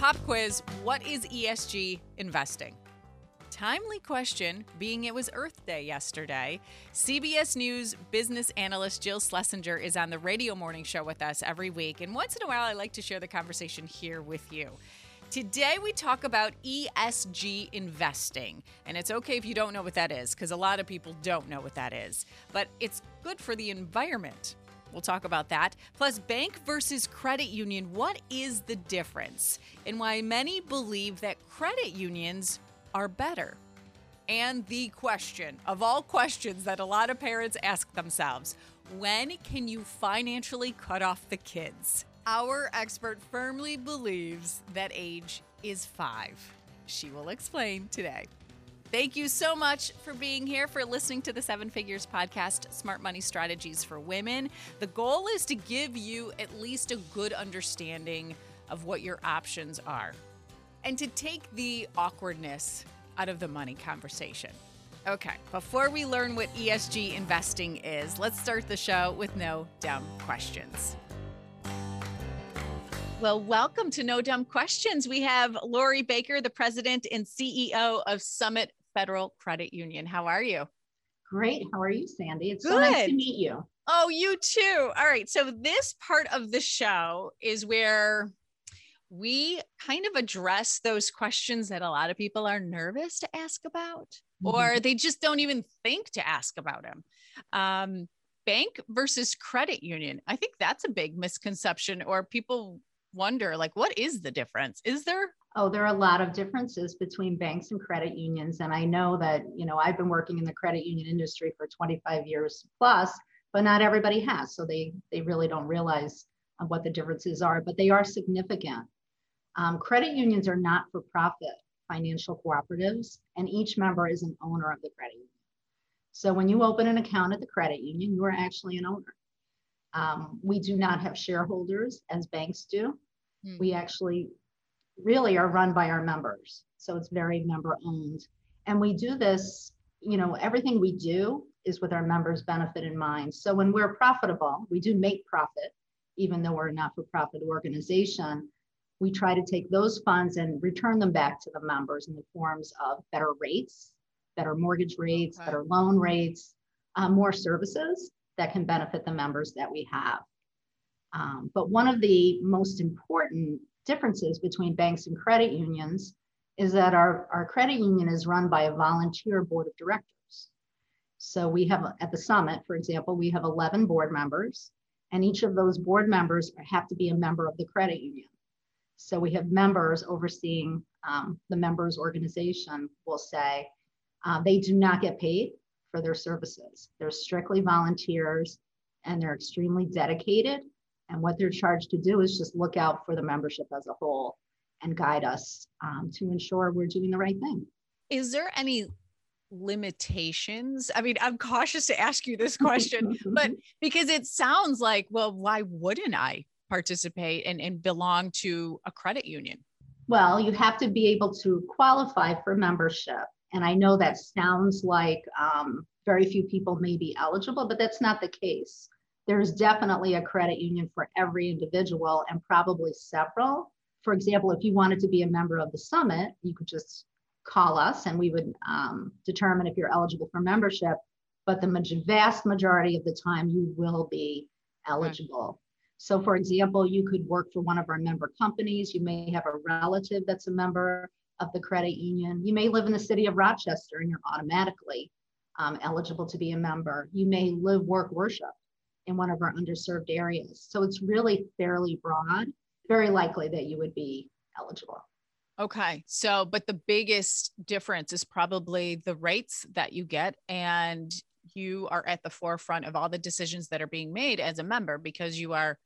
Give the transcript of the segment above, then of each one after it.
Pop quiz What is ESG investing? Timely question, being it was Earth Day yesterday. CBS News business analyst Jill Schlesinger is on the radio morning show with us every week. And once in a while, I like to share the conversation here with you. Today, we talk about ESG investing. And it's okay if you don't know what that is, because a lot of people don't know what that is. But it's good for the environment. We'll talk about that. Plus, bank versus credit union. What is the difference? And why many believe that credit unions are better. And the question of all questions that a lot of parents ask themselves when can you financially cut off the kids? Our expert firmly believes that age is five. She will explain today. Thank you so much for being here, for listening to the Seven Figures podcast, Smart Money Strategies for Women. The goal is to give you at least a good understanding of what your options are and to take the awkwardness out of the money conversation. Okay, before we learn what ESG investing is, let's start the show with no dumb questions. Well, welcome to No Dumb Questions. We have Lori Baker, the president and CEO of Summit Federal Credit Union. How are you? Great. How are you, Sandy? It's Good. so nice to meet you. Oh, you too. All right. So, this part of the show is where we kind of address those questions that a lot of people are nervous to ask about, mm-hmm. or they just don't even think to ask about them. Um, bank versus credit union. I think that's a big misconception, or people wonder like what is the difference? Is there oh there are a lot of differences between banks and credit unions and i know that you know i've been working in the credit union industry for 25 years plus but not everybody has so they they really don't realize uh, what the differences are but they are significant. Um, credit unions are not for profit financial cooperatives and each member is an owner of the credit union. So when you open an account at the credit union you are actually an owner um, we do not have shareholders as banks do. Mm. We actually really are run by our members. So it's very member owned. And we do this, you know, everything we do is with our members' benefit in mind. So when we're profitable, we do make profit, even though we're a not for profit organization. We try to take those funds and return them back to the members in the forms of better rates, better mortgage rates, okay. better loan rates, uh, more services that can benefit the members that we have. Um, but one of the most important differences between banks and credit unions is that our, our credit union is run by a volunteer board of directors. So we have at the summit, for example, we have 11 board members, and each of those board members have to be a member of the credit union. So we have members overseeing um, the members' organization, will say. Uh, they do not get paid for their services. They're strictly volunteers and they're extremely dedicated. And what they're charged to do is just look out for the membership as a whole and guide us um, to ensure we're doing the right thing. Is there any limitations? I mean, I'm cautious to ask you this question, but because it sounds like, well, why wouldn't I participate and, and belong to a credit union? Well, you have to be able to qualify for membership and I know that sounds like um, very few people may be eligible, but that's not the case. There's definitely a credit union for every individual and probably several. For example, if you wanted to be a member of the summit, you could just call us and we would um, determine if you're eligible for membership. But the vast majority of the time, you will be eligible. So, for example, you could work for one of our member companies. You may have a relative that's a member of the credit union. You may live in the city of Rochester and you're automatically um, eligible to be a member. You may live, work, worship in one of our underserved areas. So it's really fairly broad, very likely that you would be eligible. Okay. So, but the biggest difference is probably the rates that you get and you are at the forefront of all the decisions that are being made as a member because you are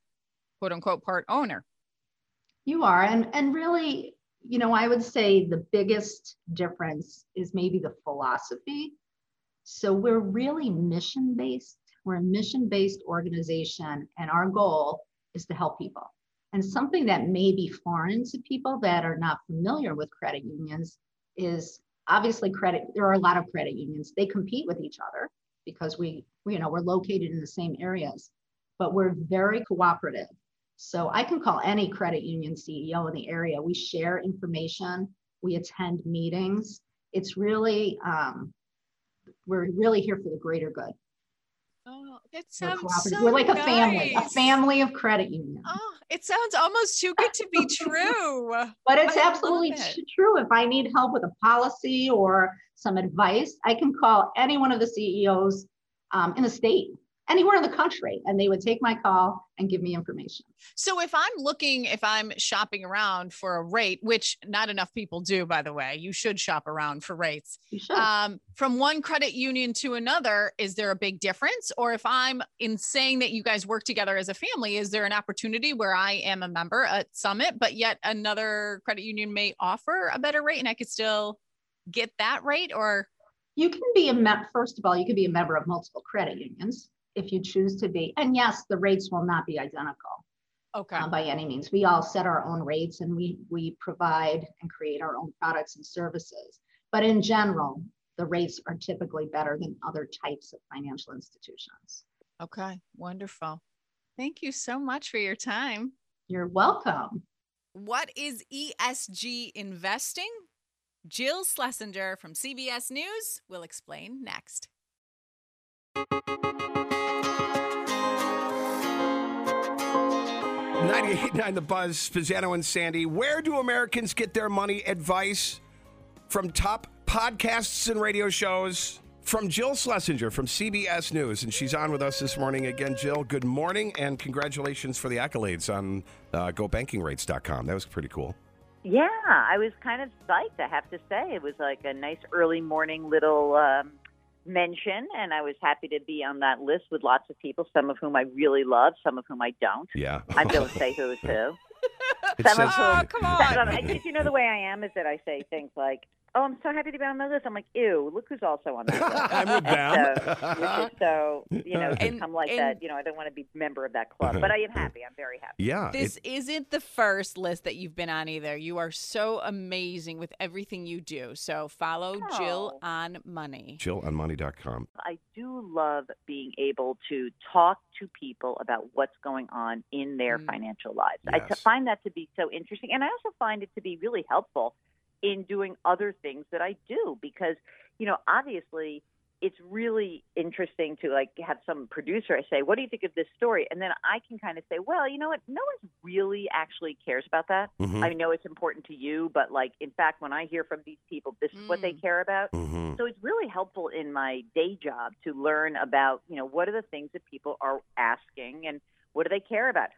quote unquote part owner. You are. And and really you know, I would say the biggest difference is maybe the philosophy. So we're really mission based. We're a mission based organization, and our goal is to help people. And something that may be foreign to people that are not familiar with credit unions is obviously credit. There are a lot of credit unions. They compete with each other because we, we you know, we're located in the same areas, but we're very cooperative. So I can call any credit union CEO in the area. We share information, we attend meetings. It's really, um, we're really here for the greater good. Oh, it We're, sounds so We're like a family, a family of credit unions. Oh, it sounds almost too good to be true. But it's I absolutely it. true. If I need help with a policy or some advice, I can call any one of the CEOs um, in the state, anywhere in the country, and they would take my call and give me information. So if I'm looking, if I'm shopping around for a rate, which not enough people do, by the way, you should shop around for rates. You should. Um, from one credit union to another, is there a big difference? Or if I'm in saying that you guys work together as a family, is there an opportunity where I am a member at Summit, but yet another credit union may offer a better rate and I could still get that rate? Or You can be a mem- first of all, you can be a member of multiple credit unions if you choose to be. And yes, the rates will not be identical okay, uh, by any means. We all set our own rates and we we provide and create our own products and services. But in general, the rates are typically better than other types of financial institutions. okay, wonderful. Thank you so much for your time. You're welcome. What is ESG investing? Jill Schlesinger from CBS News will explain next. 98.9 The Buzz, Spizzano and Sandy. Where do Americans get their money advice? From top podcasts and radio shows. From Jill Schlesinger from CBS News. And she's on with us this morning again. Jill, good morning and congratulations for the accolades on uh, GoBankingRates.com. That was pretty cool. Yeah, I was kind of psyched, I have to say. It was like a nice early morning little um, mention, and I was happy to be on that list with lots of people, some of whom I really love, some of whom I don't. Yeah. I'm going to say who's who. It some of says- Oh, whom- come some- on. I think you know the way I am is that I say things like, "Oh, I'm so happy to be on the list." I'm like, "Ew, look who's also on that list." I'm with And them. so, so you know, to And- come like and- that. You know, I don't want to be a member of that club, but I am happy. I'm very happy. yeah. This it- isn't the first list that you've been on either. You are so amazing with everything you do. So follow Jill Oh. on money. JillOnMoney.com. I do love being able to talk to people about what's going on in their Mm. financial lives. I t- Yes. find that to be so interesting. And I also find it to be really helpful in doing other things that I do because, you know, obviously it's really interesting to like have some producer I say, "What do you think of this story?" And then I can kind of say, "Well, you know what? No one really actually cares about that. Mhm. I know it's important to you, but like in fact, when I hear from these people, this is what they Mm. care about." Mhm. So it's really helpful in my day job to learn about, you know, what are the things that people are asking and what do they care about?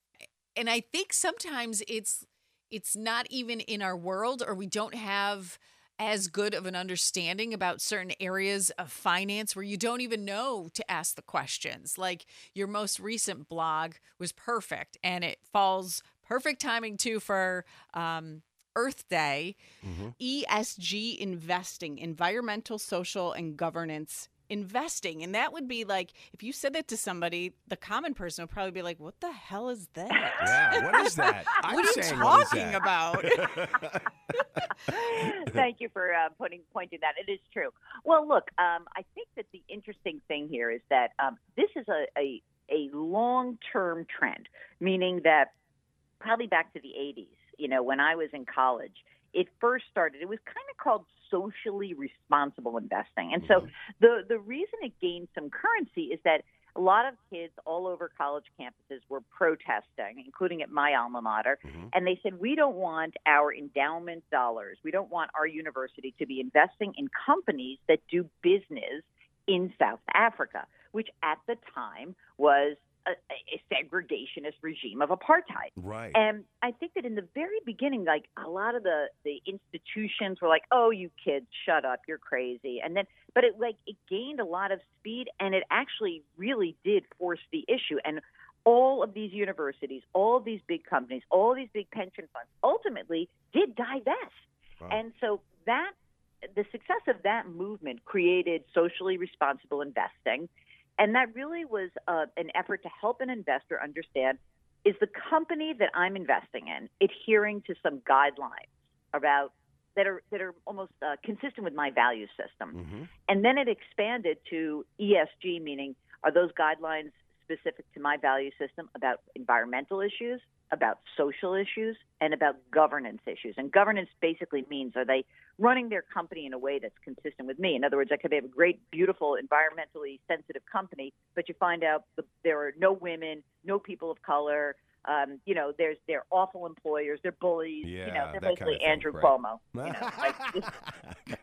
And I think sometimes it's it's not even in our world or we don't have as good of an understanding about certain areas of finance where you don't even know to ask the questions. Like your most recent blog was perfect and it falls perfect timing too for um, Earth Day. Mhm. ESG investing, environmental, social, and governance investing. And that would be like, if you said that to somebody, the common person would probably be like, what the hell is that? Yeah. What is that? I'm what are you saying, what is talking about? Thank you for uh, putting pointing that. It is true. Well, look, um, I think that the interesting thing here is that um, this is a, a, a long term trend, meaning that probably back to the 80s, you know, when I was in college, it first started. It was kind of called socially responsible investing. And so the, the reason it gained some currency is that a lot of kids all over college campuses were protesting, including at my alma mater, Mhm. and they said, We don't want our endowment dollars, we don't want our university to be investing in companies that do business in South Africa, which at the time was a, a segregationist regime of apartheid. Right. And I think that in the very beginning, like a lot of the the institutions were like, "Oh, you kids, shut up, you're crazy." And then, but it like it gained a lot of speed, and it actually really did force the issue. And all of these universities, all of these big companies, all these big pension funds, ultimately did divest. Wow. And so that the success of that movement created socially responsible investing. And that really was uh, an effort to help an investor understand is the company that I'm investing in adhering to some guidelines about that are that are almost uh, consistent with my value system. hmm And then it expanded to ESG, meaning are those guidelines specific to my value system about environmental issues, about social issues and about governance issues. And governance basically means are they running their company in a way that's consistent with me? In other words, I could have a great, beautiful, environmentally sensitive company, but you find out the, there are no women, no people of color, um, you know, there's they're awful employers, they're bullies, Yeah, you know, they're that kind basically of thing, Andrew right. Cuomo. You know, like, just-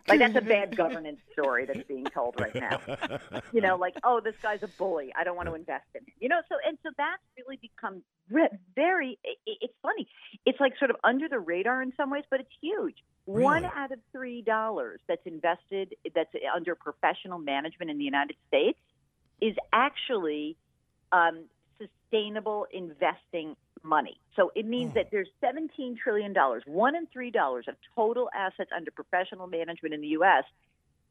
like that's a bad governance story that's being told right now. You know, like oh, this guy's a bully. I don't want to invest in him. You know, so and so that's really become very. i i- it's funny. It's like sort of under the radar in some ways, but it's huge. One out of three dollars that's invested that's under professional management in the United States is actually um, sustainable investing money. So it means Hmm. that there's 17 trillion dollars, one in three dollars of total assets under professional management in the U.S.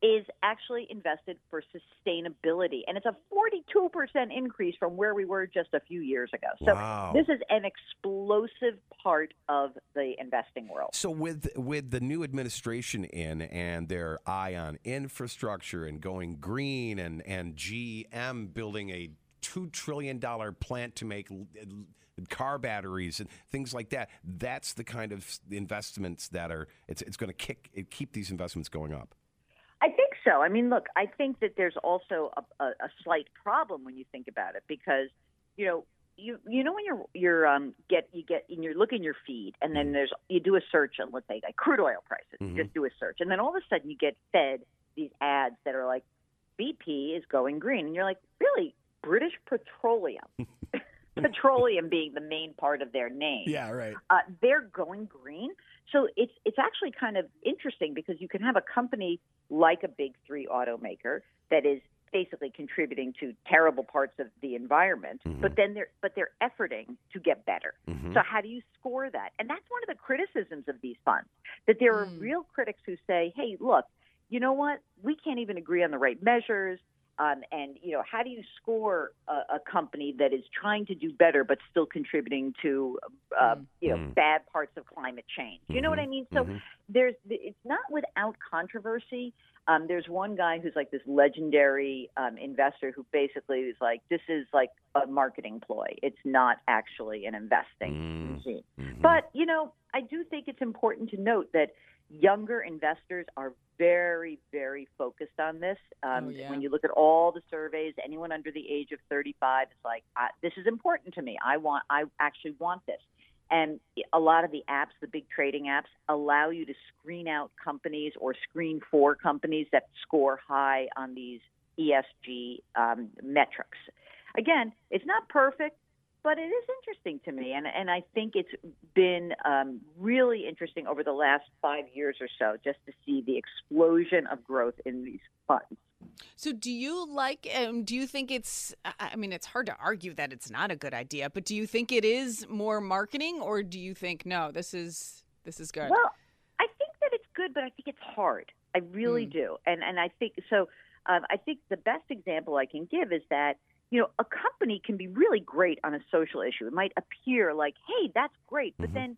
is actually invested for sustainability, and it's a 42 percent increase from where we were just a few years ago. So Wow. this is an explosive part of the investing world. So with with the new administration in and their eye on infrastructure and going green and and GM building a two trillion dollar plant to make car batteries and things like that, that's the kind of investments that are it's it's going to kick it, keep these investments going up. I think so. I mean, look, I think that there's also a, a, a slight problem when you think about it because, you know, you you know when you're you're um get you get and you're looking your feed and then there's you do a search on let's say like crude oil prices. Mhm. Just do a search and then all of a sudden you get fed these ads that are like BP is going green and you're like really British Petroleum. Petroleum being the main part of their name Yeah, right. uh, they're going green. So it's it's actually kind of interesting because you can have a company like a big three automaker that is basically contributing to terrible parts of the environment, Mhm. but then they're but they're efforting to get better. Mhm. So how do you score that? And that's one of the criticisms of these funds that there are Mm. real critics who say, "Hey, look, you know what? We can't even agree on the right measures." Um, and you know, how do you score a, a company that is trying to do better but still contributing to, uh, Mm. you know, Mm. bad parts of climate change? You know what I mean? So Mhm. there's, it's not without controversy. Um, there's one guy who's like this legendary um, investor who basically is like, this is like a marketing ploy. It's not actually an investing mm-hmm. But, you know, I do think it's important to note that younger investors are very, very focused on this. Um, Oh, yeah. When you look at all the surveys, anyone under the age of 35 is like, I, this is important to me. I want, I actually want this. And a lot of the apps, the big trading apps, allow you to screen out companies or screen for companies that score high on these ESG um, metrics. Again, it's not perfect, but it is interesting to me, and and I think it's been um, really interesting over the last five years or so, just to see the explosion of growth in these funds. So, do you like? Um, do you think it's? I mean, it's hard to argue that it's not a good idea, but do you think it is more marketing, or do you think no? This is this is good. Well, I think that it's good, but I think it's hard. I really Mm. do, and and I think so. Um, I think the best example I can give is that you know a company can be really great on a social issue. It might appear like, hey, that's great, but Mhm. then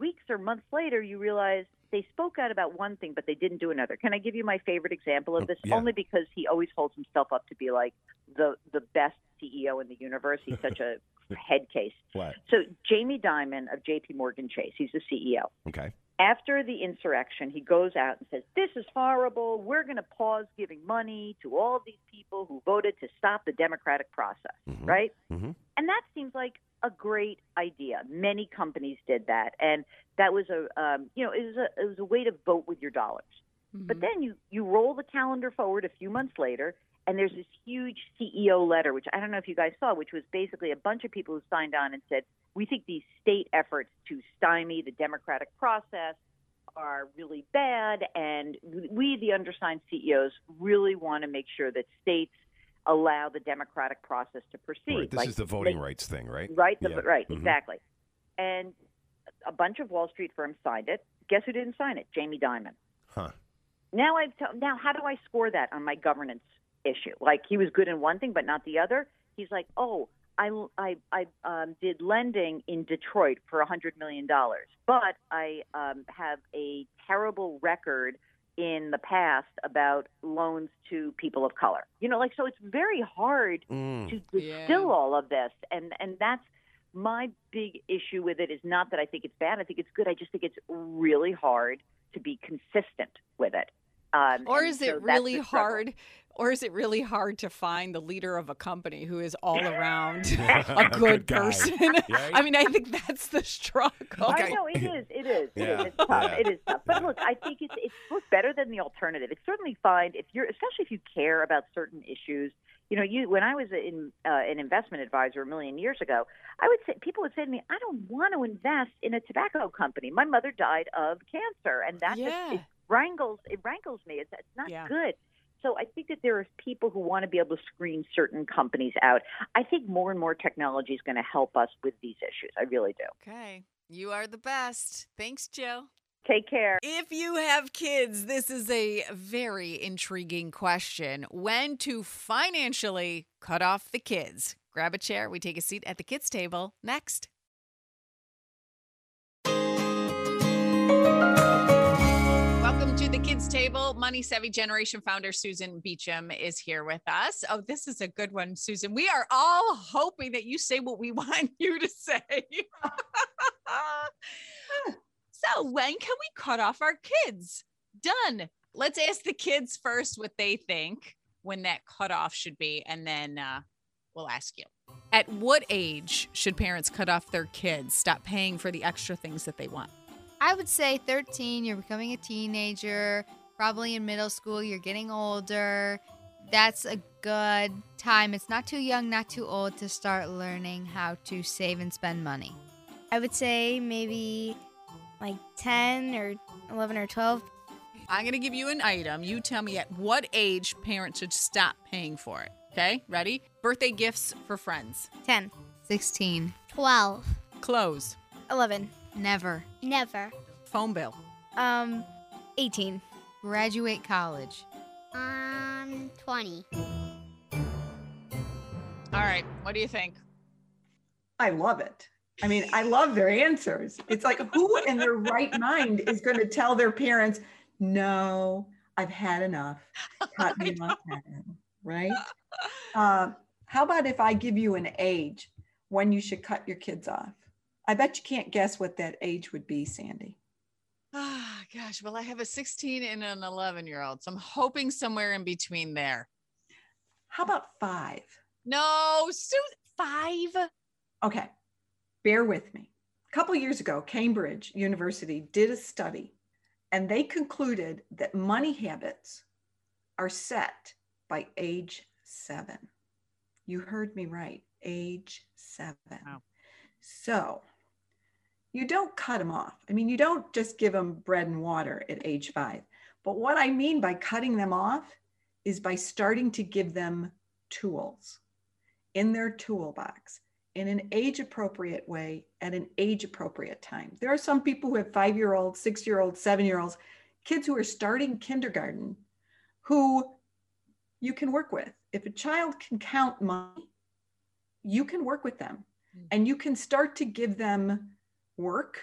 weeks or months later, you realize they spoke out about one thing, but they didn't do another. Can I give you my favorite example of this? Yeah. Only because he always holds himself up to be like the the best CEO in the universe. He's such a head case. What? So Jamie Dimon of J.P. Morgan Chase, he's the CEO Okay. After the insurrection, he goes out and says, This is horrible. We're going to pause giving money to all these people who voted to stop the democratic process, Mhm. right? Mhm. And that seems like a great idea. Many companies did that. And that was a, um, you know, it was a, it was a way to vote with your dollars. But Mhm. then you, you roll the calendar forward a few months later, and there's this huge CEO letter, which I don't know if you guys saw, which was basically a bunch of people who signed on and said, we think these state efforts to stymie the democratic process are really bad, and we, the undersigned CEOs, really want to make sure that states allow the democratic process to proceed. Right. This Like, is the voting they- rights thing, right? Right, the, Yeah. right, Mhm. exactly. And a bunch of Wall Street firms signed it. Guess who didn't sign it? Jamie Dimon. Huh. Now I've t- now how do I score that on my governance issue? Like he was good in one thing but not the other. He's like, oh, I I I um, did lending in Detroit for a hundred million dollars, but I um, have a terrible record in the past about loans to people of color. You know, like so it's very hard Mm. to Yeah. distill all of this and and that's My big issue with it is not that I think it's bad. I think it's good. I just think it's really hard to be consistent with it. Um, or is so it really hard? Or is it really hard to find the leader of a company who is all around a good, good person? I mean, I think that's the struggle. Okay. I know it is. It is. Yeah. It is tough. Yeah. It is tough. But look, I think it's it's better than the alternative. It's certainly fine if you're, especially if you care about certain issues. You know, you when I was in, uh, an investment advisor a million years ago, I would say people would say to me, "I don't want to invest in a tobacco company. My mother died of cancer, and that yeah. just, it wrangles it rankles me. It's it's not yeah. good." So I think that there are people who want to be able to screen certain companies out. I think more and more technology is going to help us with these issues. I really do. Okay. You are the best. Thanks, Jill. Take care. If you have kids, this is a very intriguing question. When to financially cut off the kids? Grab a chair. We take a seat at the kids' table next. Welcome to the kids' table. Money Savvy Generation founder Susan Beacham is here with us. Oh, this is a good one, Susan. We are all hoping that you say what we want you to say. So, when can we cut off our kids? Done. Let's ask the kids first what they think when that cutoff should be, and then uh, we'll ask you. At what age should parents cut off their kids, stop paying for the extra things that they want? I would say 13, you're becoming a teenager, probably in middle school, you're getting older. That's a good time. It's not too young, not too old to start learning how to save and spend money. I would say maybe like 10 or 11 or 12. I'm going to give you an item. You tell me at what age parents should stop paying for it. Okay, ready? Birthday gifts for friends. 10. 16. 12. Clothes. 11. Never. Never. Phone bill. Um, 18. Graduate college. Um, 20. All right, what do you think? I love it. I mean, I love their answers. It's like who in their right mind is going to tell their parents, "No, I've had enough. Cut me off right? Uh, how about if I give you an age when you should cut your kids off? I bet you can't guess what that age would be, Sandy. Ah, oh, gosh. Well, I have a 16 and an 11 year old, so I'm hoping somewhere in between there. How about five? No, Sue, five. Okay bear with me. A couple years ago, Cambridge University did a study and they concluded that money habits are set by age seven. You heard me right, age seven. Wow. So you don't cut them off. I mean, you don't just give them bread and water at age five. But what I mean by cutting them off is by starting to give them tools in their toolbox in an age appropriate way at an age appropriate time. There are some people who have five year olds, six year olds, seven year olds, kids who are starting kindergarten who you can work with. If a child can count money, you can work with them mm-hmm. and you can start to give them work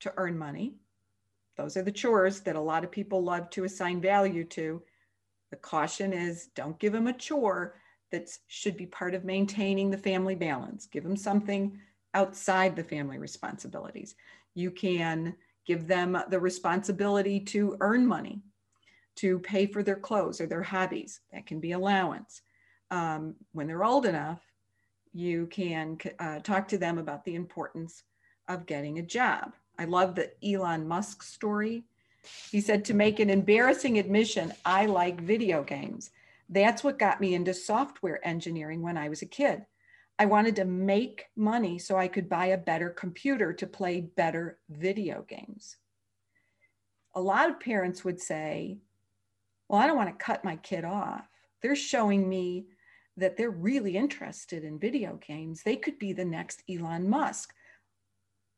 to earn money. Those are the chores that a lot of people love to assign value to. The caution is don't give them a chore that should be part of maintaining the family balance. Give them something outside the family responsibilities. You can give them the responsibility to earn money, to pay for their clothes or their hobbies. That can be allowance. Um, when they're old enough, you can uh, talk to them about the importance of getting a job. I love the Elon Musk story. He said, to make an embarrassing admission, I like video games. That's what got me into software engineering when I was a kid. I wanted to make money so I could buy a better computer to play better video games. A lot of parents would say, Well, I don't want to cut my kid off. They're showing me that they're really interested in video games. They could be the next Elon Musk.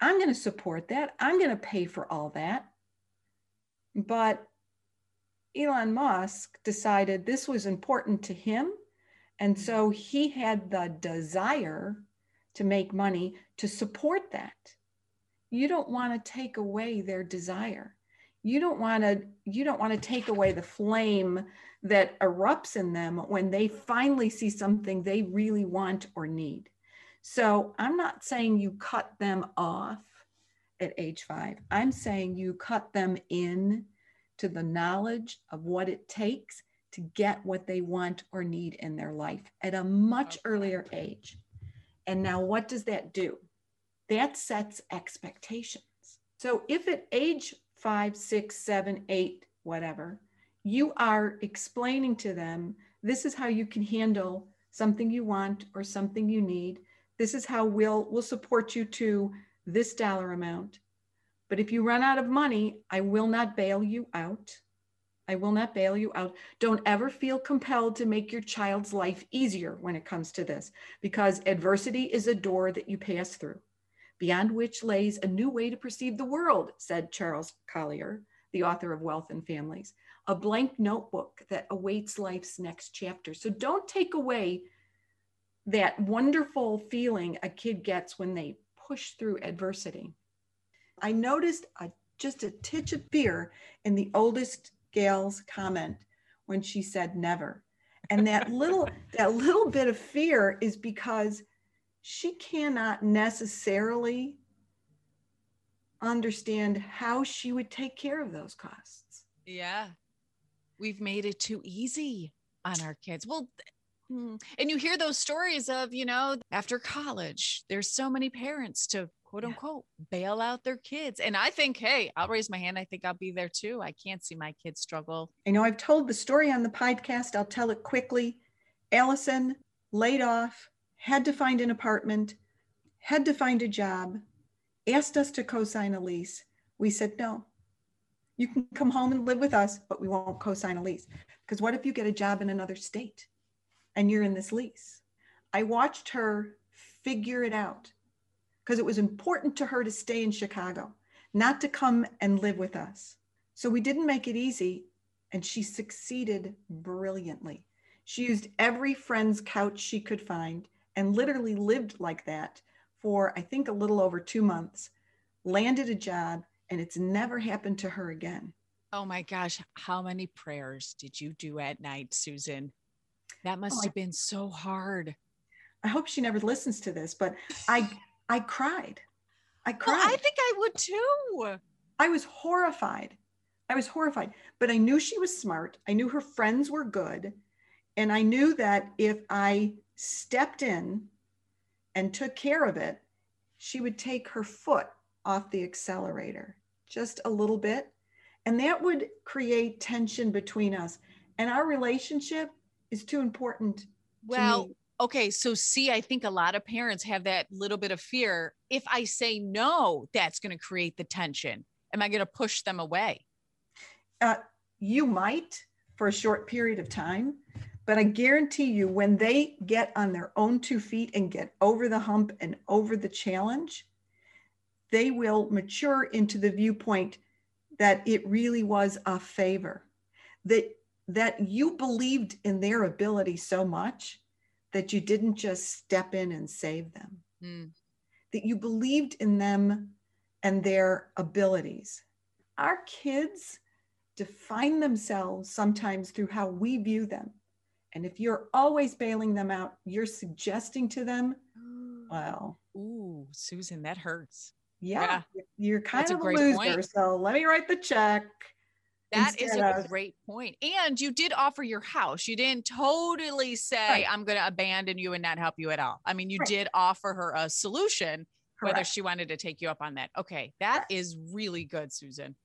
I'm going to support that. I'm going to pay for all that. But Elon Musk decided this was important to him. And so mm-hmm. he had the desire to make money to support that. You don't want to take away their desire. You don't want to you don't want to take away the flame that erupts in them when they finally see something they really want or need. So I'm not saying you cut them off at age five. I'm saying you cut them in to the knowledge of what it takes to get what they want or need in their life at a much earlier age. And now, what does that do? That sets expectations. So, if at age five, six, seven, eight, whatever, you are explaining to them this is how you can handle something you want or something you need. This is how we'll, we'll support you to this dollar amount. But if you run out of money, I will not bail you out. I will not bail you out. Don't ever feel compelled to make your child's life easier when it comes to this, because adversity is a door that you pass through, beyond which lays a new way to perceive the world, said Charles Collier, the author of Wealth and Families, a blank notebook that awaits life's next chapter. So don't take away that wonderful feeling a kid gets when they push through adversity. I noticed a, just a titch of fear in the oldest Gail's comment when she said never. And that little that little bit of fear is because she cannot necessarily understand how she would take care of those costs. Yeah. We've made it too easy on our kids. Well, hmm, and you hear those stories of, you know, after college, there's so many parents to quote unquote bail out their kids. And I think, hey, I'll raise my hand. I think I'll be there too. I can't see my kids struggle. I know I've told the story on the podcast. I'll tell it quickly. Allison laid off, had to find an apartment, had to find a job, asked us to co sign a lease. We said, no, you can come home and live with us, but we won't co sign a lease. Because what if you get a job in another state and you're in this lease? I watched her figure it out because it was important to her to stay in Chicago, not to come and live with us. So we didn't make it easy, and she succeeded brilliantly. She used every friend's couch she could find and literally lived like that for, I think, a little over two months, landed a job, and it's never happened to her again. Oh my gosh, how many prayers did you do at night, Susan? That must oh, have been so hard. I hope she never listens to this, but I I cried. I cried. Well, I think I would too. I was horrified. I was horrified, but I knew she was smart. I knew her friends were good. And I knew that if I stepped in and took care of it, she would take her foot off the accelerator just a little bit. And that would create tension between us. And our relationship is too important. Well, to okay, so see, I think a lot of parents have that little bit of fear. If I say no, that's going to create the tension. Am I going to push them away? Uh, you might for a short period of time, but I guarantee you, when they get on their own two feet and get over the hump and over the challenge, they will mature into the viewpoint that it really was a favor, that that you believed in their ability so much that you didn't just step in and save them, mm. that you believed in them and their abilities. Our kids define themselves sometimes through how we view them. And if you're always bailing them out, you're suggesting to them, well. Ooh, Susan, that hurts. Yeah, yeah. you're kind That's of a, a loser. Point. So let me write the check. That is a of, great point. And you did offer your house. You didn't totally say, right. I'm going to abandon you and not help you at all. I mean, you right. did offer her a solution, Correct. whether she wanted to take you up on that. Okay. that Correct. is really good, Susan.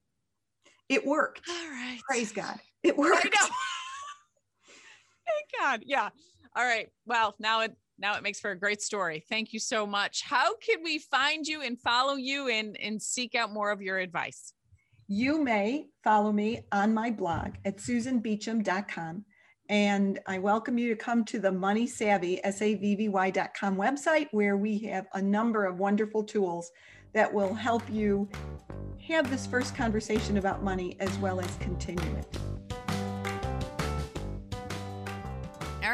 It worked. All right. Praise God. It worked. I know. Thank God. Yeah. All right. Well, now it now it makes for a great story. Thank you so much. How can we find you and follow you and, and seek out more of your advice? You may follow me on my blog at susanbeacham.com. And I welcome you to come to the Money Savvy, S-A-V-V-Y.com website, where we have a number of wonderful tools that will help you have this first conversation about money as well as continue it.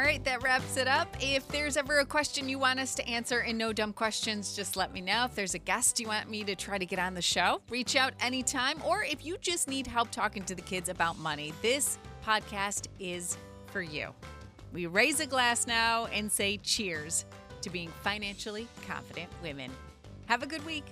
Right, that wraps it up. If there's ever a question you want us to answer in No Dumb Questions, just let me know. If there's a guest you want me to try to get on the show, reach out anytime. Or if you just need help talking to the kids about money, this podcast is for you. We raise a glass now and say cheers to being financially confident women. Have a good week.